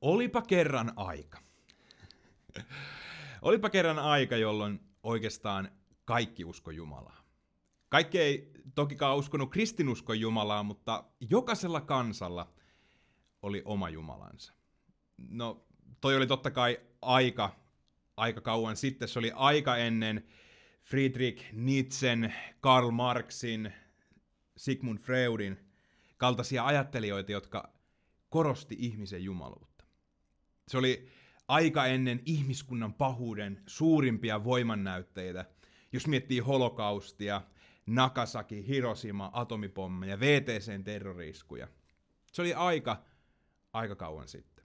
Olipa kerran aika. Olipa kerran aika, jolloin oikeastaan kaikki usko Jumalaa. Kaikki ei tokikaan uskonut kristinuskon Jumalaa, mutta jokaisella kansalla oli oma Jumalansa. No, toi oli totta kai aika, aika kauan sitten. Se oli aika ennen Friedrich Nietzschen, Karl Marxin, Sigmund Freudin kaltaisia ajattelijoita, jotka korosti ihmisen jumaluutta. Se oli aika ennen ihmiskunnan pahuuden suurimpia voimannäytteitä, jos miettii holokaustia, Nakasaki, Hiroshima, atomipommeja, VTCn terroriskuja. Se oli aika, aika kauan sitten.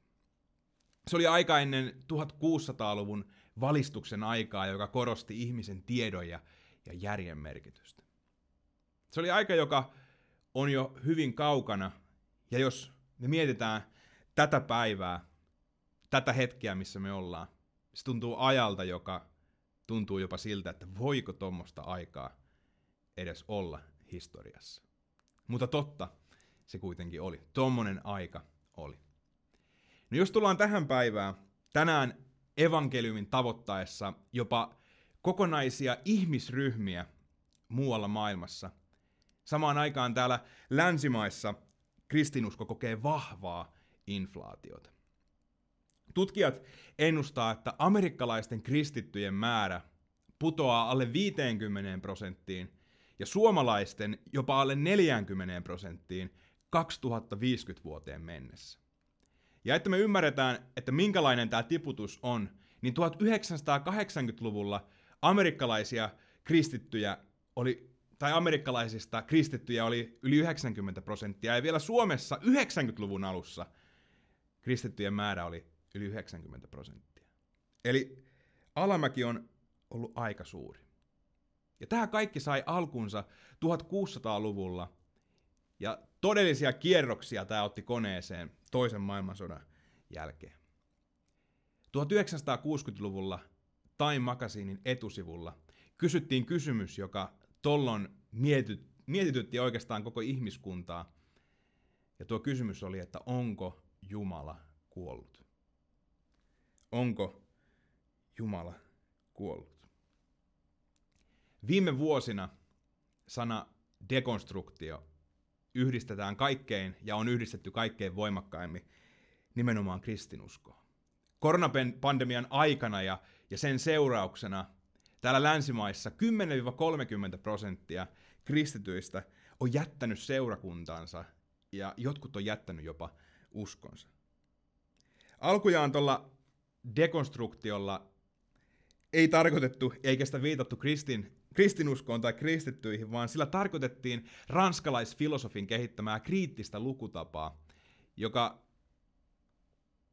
Se oli aika ennen 1600-luvun valistuksen aikaa, joka korosti ihmisen tiedon ja, ja järjen merkitystä. Se oli aika, joka on jo hyvin kaukana, ja jos me mietitään tätä päivää, tätä hetkeä, missä me ollaan, se tuntuu ajalta, joka tuntuu jopa siltä, että voiko tuommoista aikaa edes olla historiassa. Mutta totta se kuitenkin oli. Tuommoinen aika oli. No jos tullaan tähän päivään, tänään evankeliumin tavoittaessa jopa kokonaisia ihmisryhmiä muualla maailmassa. Samaan aikaan täällä länsimaissa kristinusko kokee vahvaa inflaatiota. Tutkijat ennustaa, että amerikkalaisten kristittyjen määrä putoaa alle 50 prosenttiin ja suomalaisten jopa alle 40 prosenttiin 2050 vuoteen mennessä. Ja että me ymmärretään, että minkälainen tämä tiputus on, niin 1980-luvulla amerikkalaisia kristittyjä oli, tai amerikkalaisista kristittyjä oli yli 90 prosenttia, ja vielä Suomessa 90-luvun alussa kristittyjen määrä oli yli 90 prosenttia. Eli alamäki on ollut aika suuri. Ja tämä kaikki sai alkunsa 1600-luvulla, ja todellisia kierroksia tämä otti koneeseen toisen maailmansodan jälkeen. 1960-luvulla Time Magazinein etusivulla kysyttiin kysymys, joka tollon mietyt, mietitytti oikeastaan koko ihmiskuntaa. Ja tuo kysymys oli, että onko Jumala kuollut? Onko Jumala kuollut? Viime vuosina sana dekonstruktio yhdistetään kaikkein ja on yhdistetty kaikkein voimakkaimmin nimenomaan kristinuskoon. Koronapandemian aikana ja, ja sen seurauksena täällä länsimaissa 10-30 prosenttia kristityistä on jättänyt seurakuntaansa ja jotkut on jättänyt jopa uskonsa. Alkujaan tuolla dekonstruktiolla ei tarkoitettu eikä sitä viitattu kristin, kristinuskoon tai kristittyihin, vaan sillä tarkoitettiin ranskalaisfilosofin kehittämää kriittistä lukutapaa, joka,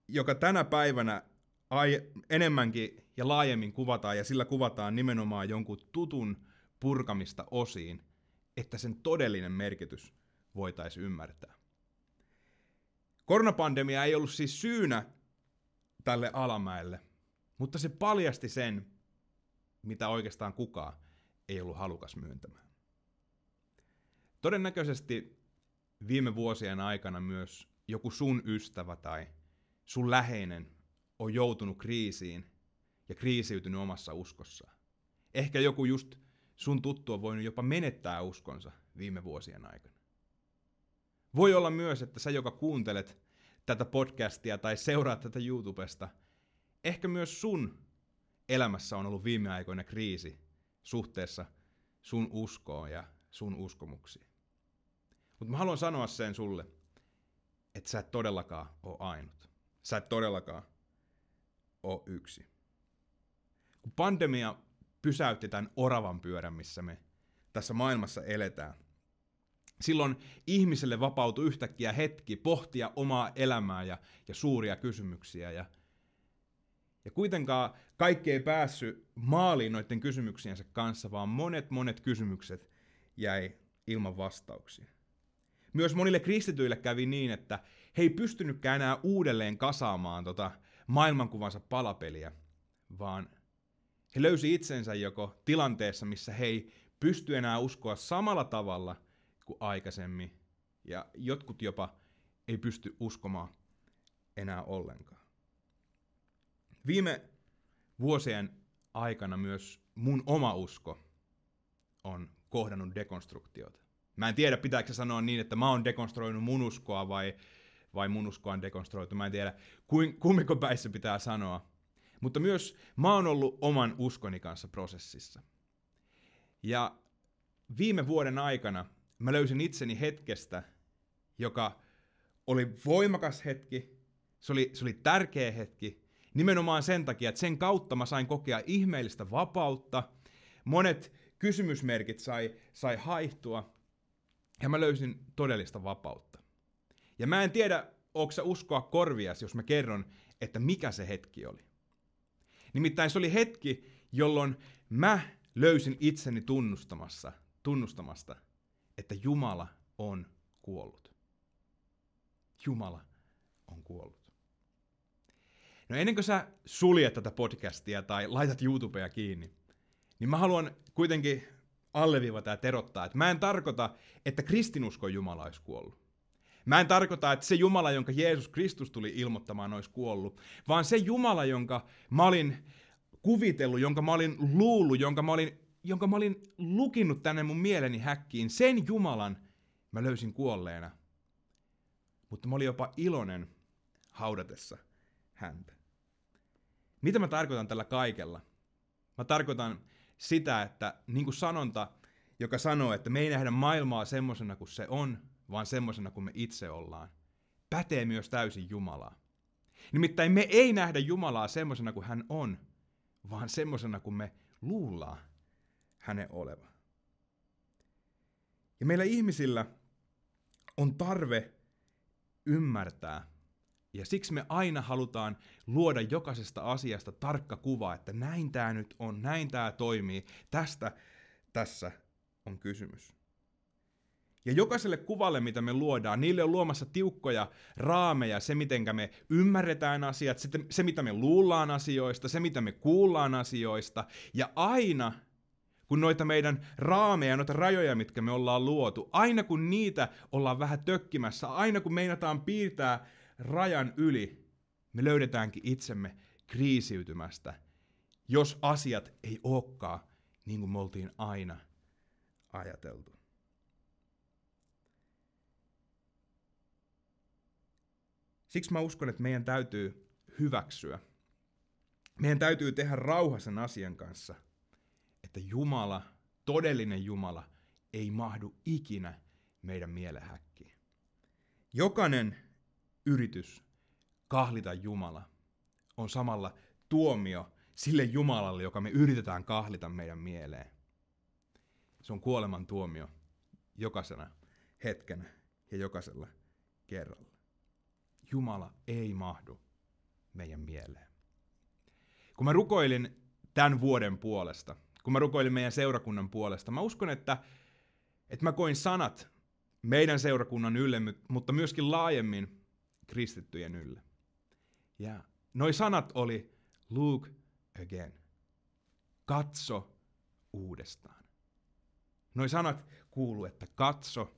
joka tänä päivänä ai, enemmänkin ja laajemmin kuvataan, ja sillä kuvataan nimenomaan jonkun tutun purkamista osiin, että sen todellinen merkitys voitaisiin ymmärtää. Koronapandemia ei ollut siis syynä tälle alamäelle, mutta se paljasti sen, mitä oikeastaan kukaan ei ollut halukas myöntämään. Todennäköisesti viime vuosien aikana myös joku sun ystävä tai sun läheinen on joutunut kriisiin ja kriisiytynyt omassa uskossaan. Ehkä joku just sun tuttu on voinut jopa menettää uskonsa viime vuosien aikana. Voi olla myös, että sä, joka kuuntelet tätä podcastia tai seuraat tätä YouTubesta, ehkä myös sun elämässä on ollut viime aikoina kriisi suhteessa sun uskoon ja sun uskomuksiin. Mutta mä haluan sanoa sen sulle, että sä et todellakaan ole ainut. Sä et todellakaan ole yksi. Kun pandemia pysäytti tämän oravan pyörän, missä me tässä maailmassa eletään, silloin ihmiselle vapautui yhtäkkiä hetki pohtia omaa elämää ja, ja suuria kysymyksiä. Ja, ja kuitenkaan kaikki ei päässyt maaliin noiden kysymyksiensä kanssa, vaan monet monet kysymykset jäi ilman vastauksia. Myös monille kristityille kävi niin, että he ei pystynytkään enää uudelleen kasaamaan tota maailmankuvansa palapeliä, vaan he löysi itsensä joko tilanteessa, missä he ei pysty enää uskoa samalla tavalla kuin aikaisemmin, ja jotkut jopa ei pysty uskomaan enää ollenkaan. Viime vuosien aikana myös mun oma usko on kohdannut dekonstruktiota. Mä en tiedä, pitääkö se sanoa niin, että mä oon dekonstruoinut mun uskoa vai, vai mun uskoa on dekonstruoitu. Mä en tiedä, kummiko päissä pitää sanoa. Mutta myös mä oon ollut oman uskoni kanssa prosessissa. Ja viime vuoden aikana mä löysin itseni hetkestä, joka oli voimakas hetki, se oli, se oli tärkeä hetki, nimenomaan sen takia, että sen kautta mä sain kokea ihmeellistä vapautta, monet kysymysmerkit sai, sai haihtua, ja mä löysin todellista vapautta. Ja mä en tiedä, onko sä uskoa korvias, jos mä kerron, että mikä se hetki oli. Nimittäin se oli hetki, jolloin mä löysin itseni tunnustamassa, tunnustamasta, että Jumala on kuollut. Jumala on kuollut. No ennen kuin sä suljet tätä podcastia tai laitat YouTubea kiinni, niin mä haluan kuitenkin alleviivata ja terottaa, että mä en tarkoita, että kristinuskon Jumala olisi kuollut. Mä en tarkoita, että se Jumala, jonka Jeesus Kristus tuli ilmoittamaan, olisi kuollut, vaan se Jumala, jonka mä olin kuvitellut, jonka mä olin luullut, jonka mä olin, jonka mä olin lukinnut tänne mun mieleni häkkiin, sen Jumalan mä löysin kuolleena. Mutta mä olin jopa iloinen haudatessa häntä. Mitä mä tarkoitan tällä kaikella? Mä tarkoitan sitä, että niin kuin sanonta, joka sanoo, että me ei nähdä maailmaa semmoisena kuin se on, vaan semmoisena kuin me itse ollaan, pätee myös täysin Jumalaa. Nimittäin me ei nähdä Jumalaa semmoisena kuin hän on, vaan semmoisena kuin me luullaan hänen olevan. Ja meillä ihmisillä on tarve ymmärtää, ja siksi me aina halutaan luoda jokaisesta asiasta tarkka kuva, että näin tämä nyt on, näin tämä toimii, tästä tässä on kysymys. Ja jokaiselle kuvalle, mitä me luodaan, niille on luomassa tiukkoja raameja, se miten me ymmärretään asiat, se mitä me luullaan asioista, se mitä me kuullaan asioista. Ja aina, kun noita meidän raameja, noita rajoja, mitkä me ollaan luotu, aina kun niitä ollaan vähän tökkimässä, aina kun meinataan piirtää rajan yli, me löydetäänkin itsemme kriisiytymästä, jos asiat ei olekaan niin kuin me oltiin aina ajateltu. Siksi mä uskon, että meidän täytyy hyväksyä. Meidän täytyy tehdä rauha sen asian kanssa, että Jumala, todellinen Jumala, ei mahdu ikinä meidän mielehäkkiin. Jokainen yritys kahlita Jumala on samalla tuomio sille Jumalalle, joka me yritetään kahlita meidän mieleen. Se on kuoleman tuomio jokaisena hetkenä ja jokaisella kerralla. Jumala ei mahdu meidän mieleen. Kun mä rukoilin tämän vuoden puolesta, kun mä rukoilin meidän seurakunnan puolesta, mä uskon, että, että mä koin sanat meidän seurakunnan ylle, mutta myöskin laajemmin kristittyjen ylle. Ja noi sanat oli look again. Katso uudestaan. Noi sanat kuuluu, että katso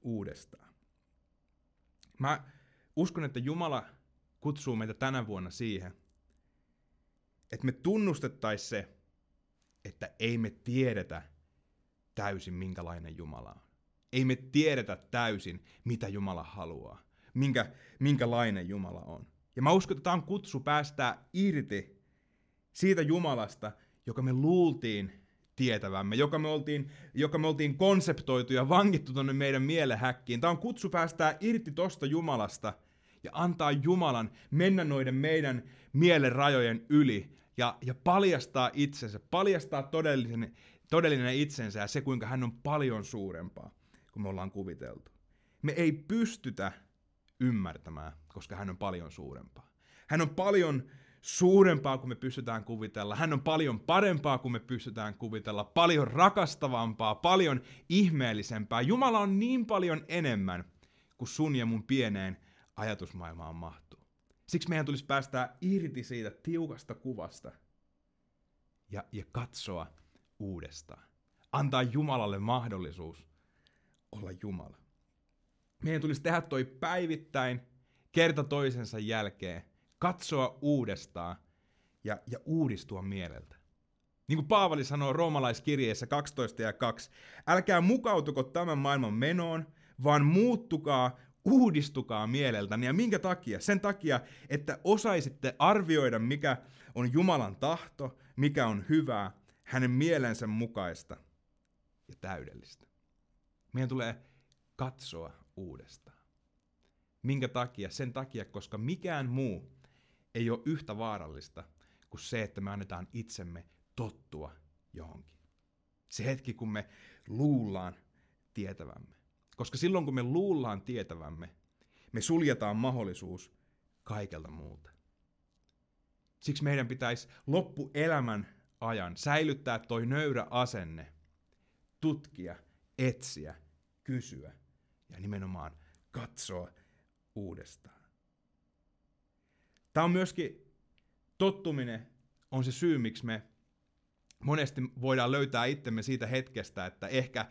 uudestaan. Mä uskon, että Jumala kutsuu meitä tänä vuonna siihen, että me tunnustettaisiin se, että ei me tiedetä täysin, minkälainen Jumala on. Ei me tiedetä täysin, mitä Jumala haluaa, minkä, minkälainen Jumala on. Ja mä uskon, että tämä on kutsu päästää irti siitä Jumalasta, joka me luultiin tietävämme, joka me oltiin, joka me oltiin konseptoitu ja vankittu tuonne meidän mielehäkkiin. Tämä on kutsu päästää irti tosta Jumalasta ja antaa Jumalan mennä noiden meidän mielen rajojen yli ja, ja paljastaa itsensä, paljastaa todellinen, todellinen itsensä ja se, kuinka hän on paljon suurempaa kuin me ollaan kuviteltu. Me ei pystytä ymmärtämään, koska hän on paljon suurempaa. Hän on paljon suurempaa kuin me pystytään kuvitella. Hän on paljon parempaa kuin me pystytään kuvitella, paljon rakastavampaa, paljon ihmeellisempää. Jumala on niin paljon enemmän kuin sun ja mun pieneen ajatusmaailmaan mahtuu. Siksi meidän tulisi päästää irti siitä tiukasta kuvasta ja, ja katsoa uudestaan. Antaa Jumalalle mahdollisuus olla Jumala. Meidän tulisi tehdä toi päivittäin, kerta toisensa jälkeen katsoa uudestaan ja, ja uudistua mieleltä. Niin kuin Paavali sanoo roomalaiskirjeessä 12 ja 2, älkää mukautuko tämän maailman menoon, vaan muuttukaa, uudistukaa mieleltäni. Ja minkä takia? Sen takia, että osaisitte arvioida, mikä on Jumalan tahto, mikä on hyvää, hänen mielensä mukaista ja täydellistä. Meidän tulee katsoa uudestaan. Minkä takia? Sen takia, koska mikään muu ei ole yhtä vaarallista kuin se, että me annetaan itsemme tottua johonkin. Se hetki, kun me luullaan tietävämme. Koska silloin, kun me luullaan tietävämme, me suljetaan mahdollisuus kaikelta muuta. Siksi meidän pitäisi loppuelämän ajan säilyttää toi nöyrä asenne, tutkia, etsiä, kysyä ja nimenomaan katsoa uudestaan. Tämä on myöskin tottuminen on se syy, miksi me monesti voidaan löytää itsemme siitä hetkestä, että ehkä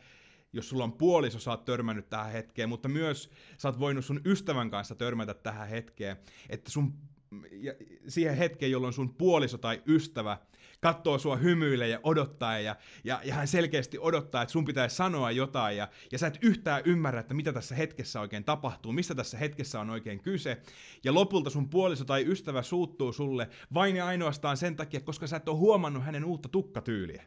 jos sulla on puoliso, sä oot törmännyt tähän hetkeen, mutta myös sä oot voinut sun ystävän kanssa törmätä tähän hetkeen, että sun ja siihen hetkeen, jolloin sun puoliso tai ystävä katsoo sua hymyilee ja odottaa ja, ja, ja hän selkeästi odottaa, että sun pitäisi sanoa jotain ja, ja sä et yhtään ymmärrä, että mitä tässä hetkessä oikein tapahtuu, mistä tässä hetkessä on oikein kyse. Ja lopulta sun puoliso tai ystävä suuttuu sulle vain ja ainoastaan sen takia, koska sä et ole huomannut hänen uutta tukkatyyliä.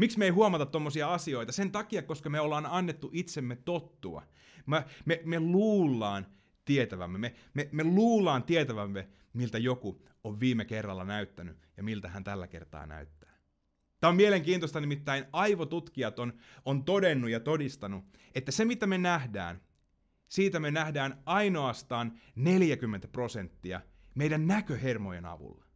Miksi me ei huomata tommosia asioita? Sen takia, koska me ollaan annettu itsemme tottua. Me, me, me luullaan tietävämme. Me, me, me luullaan tietävämme, miltä joku on viime kerralla näyttänyt ja miltä hän tällä kertaa näyttää. Tämä on mielenkiintoista, nimittäin aivotutkijat on, on todennut ja todistanut, että se mitä me nähdään, siitä me nähdään ainoastaan 40 prosenttia meidän näköhermojen avulla.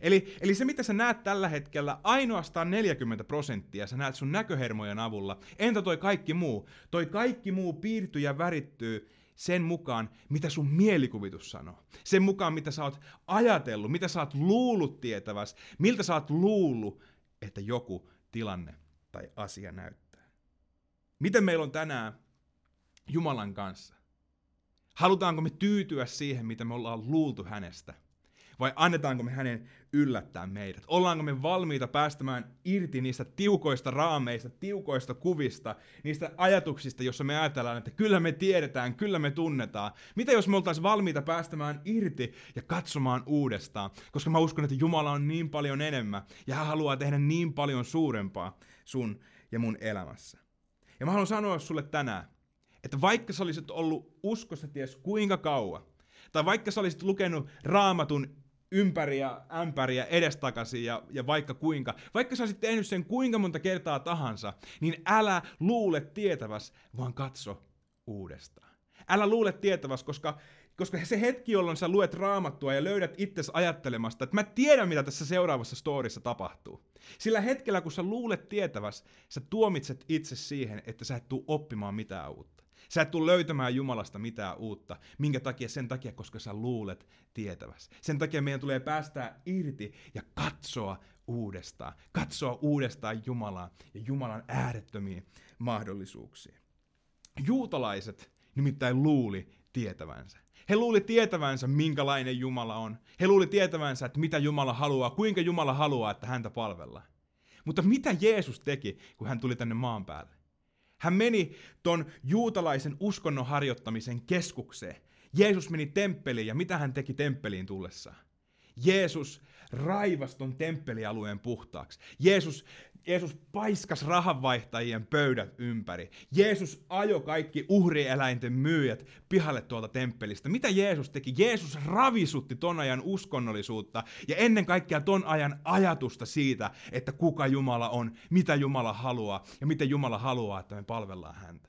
Eli, eli se, mitä sä näet tällä hetkellä, ainoastaan 40 prosenttia sä näet sun näköhermojen avulla. Entä toi kaikki muu? Toi kaikki muu piirtyy ja värittyy sen mukaan, mitä sun mielikuvitus sanoo. Sen mukaan, mitä sä oot ajatellut, mitä sä oot luullut tietäväs, miltä sä oot luullut, että joku tilanne tai asia näyttää. Miten meillä on tänään Jumalan kanssa? Halutaanko me tyytyä siihen, mitä me ollaan luultu hänestä – vai annetaanko me hänen yllättää meidät? Ollaanko me valmiita päästämään irti niistä tiukoista raameista, tiukoista kuvista, niistä ajatuksista, jossa me ajatellaan, että kyllä me tiedetään, kyllä me tunnetaan. Mitä jos me oltaisiin valmiita päästämään irti ja katsomaan uudestaan? Koska mä uskon, että Jumala on niin paljon enemmän ja hän haluaa tehdä niin paljon suurempaa sun ja mun elämässä. Ja mä haluan sanoa sulle tänään, että vaikka sä olisit ollut uskossa ties kuinka kauan, tai vaikka sä olisit lukenut raamatun ympäri ja ämpäri ja edestakaisin ja, ja vaikka kuinka. Vaikka sä olisit tehnyt sen kuinka monta kertaa tahansa, niin älä luule tietäväs, vaan katso uudestaan. Älä luule tietäväs, koska, koska se hetki, jolloin sä luet raamattua ja löydät itsesi ajattelemasta, että mä tiedän, mitä tässä seuraavassa storissa tapahtuu. Sillä hetkellä, kun sä luulet tietäväs, sä tuomitset itse siihen, että sä et tuu oppimaan mitään uutta. Sä et tule löytämään Jumalasta mitään uutta. Minkä takia? Sen takia, koska sä luulet tietäväs. Sen takia meidän tulee päästää irti ja katsoa uudestaan. Katsoa uudestaan Jumalaa ja Jumalan äärettömiä mahdollisuuksia. Juutalaiset nimittäin luuli tietävänsä. He luuli tietävänsä, minkälainen Jumala on. He luuli tietävänsä, että mitä Jumala haluaa, kuinka Jumala haluaa, että häntä palvellaan. Mutta mitä Jeesus teki, kun hän tuli tänne maan päälle? Hän meni ton juutalaisen uskonnon harjoittamisen keskukseen. Jeesus meni temppeliin ja mitä hän teki temppeliin tullessaan? Jeesus raivasi ton temppelialueen puhtaaksi. Jeesus, Jeesus paiskas rahanvaihtajien pöydät ympäri. Jeesus ajo kaikki uhrieläinten myyjät pihalle tuolta temppelistä. Mitä Jeesus teki? Jeesus ravisutti ton ajan uskonnollisuutta ja ennen kaikkea ton ajan ajatusta siitä, että kuka Jumala on, mitä Jumala haluaa ja miten Jumala haluaa, että me palvellaan häntä.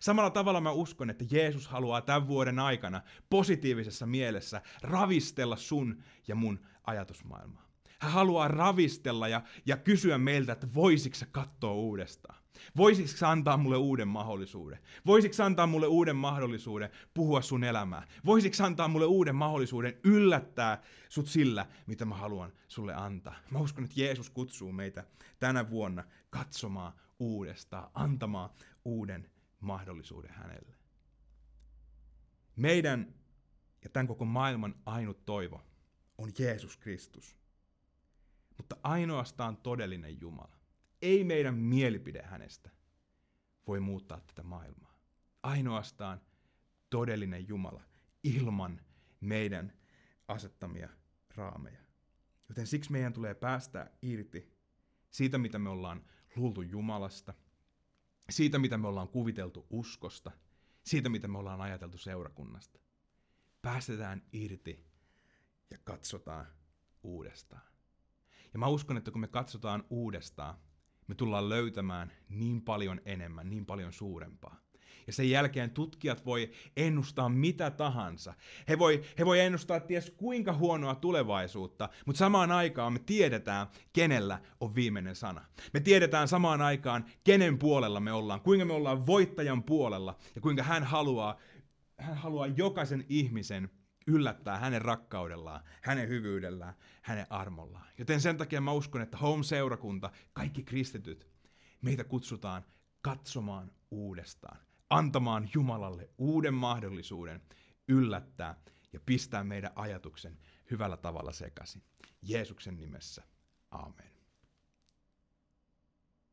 Samalla tavalla mä uskon, että Jeesus haluaa tämän vuoden aikana positiivisessa mielessä ravistella sun ja mun ajatusmaailmaa. Hän haluaa ravistella ja, ja kysyä meiltä, että voisiko sä katsoa uudestaan. Voisitko sä antaa mulle uuden mahdollisuuden? Voisitko sä antaa mulle uuden mahdollisuuden puhua sun elämää? Voisitko sä antaa mulle uuden mahdollisuuden yllättää sut sillä, mitä mä haluan sulle antaa? Mä uskon, että Jeesus kutsuu meitä tänä vuonna katsomaan uudestaan, antamaan uuden mahdollisuuden hänelle. Meidän ja tämän koko maailman ainut toivo on Jeesus Kristus. Mutta ainoastaan todellinen Jumala, ei meidän mielipide hänestä, voi muuttaa tätä maailmaa. Ainoastaan todellinen Jumala ilman meidän asettamia raameja. Joten siksi meidän tulee päästä irti siitä, mitä me ollaan luultu Jumalasta, siitä, mitä me ollaan kuviteltu uskosta, siitä, mitä me ollaan ajateltu seurakunnasta. Päästetään irti ja katsotaan uudestaan. Ja mä uskon, että kun me katsotaan uudestaan, me tullaan löytämään niin paljon enemmän, niin paljon suurempaa. Ja sen jälkeen tutkijat voi ennustaa mitä tahansa. He voi, he voi ennustaa ties kuinka huonoa tulevaisuutta, mutta samaan aikaan me tiedetään, kenellä on viimeinen sana. Me tiedetään samaan aikaan, kenen puolella me ollaan, kuinka me ollaan voittajan puolella ja kuinka hän haluaa, hän haluaa jokaisen ihmisen yllättää hänen rakkaudellaan, hänen hyvyydellään, hänen armollaan. Joten sen takia mä uskon, että Home-seurakunta, kaikki kristityt, meitä kutsutaan katsomaan uudestaan, antamaan Jumalalle uuden mahdollisuuden yllättää ja pistää meidän ajatuksen hyvällä tavalla sekaisin. Jeesuksen nimessä. Amen.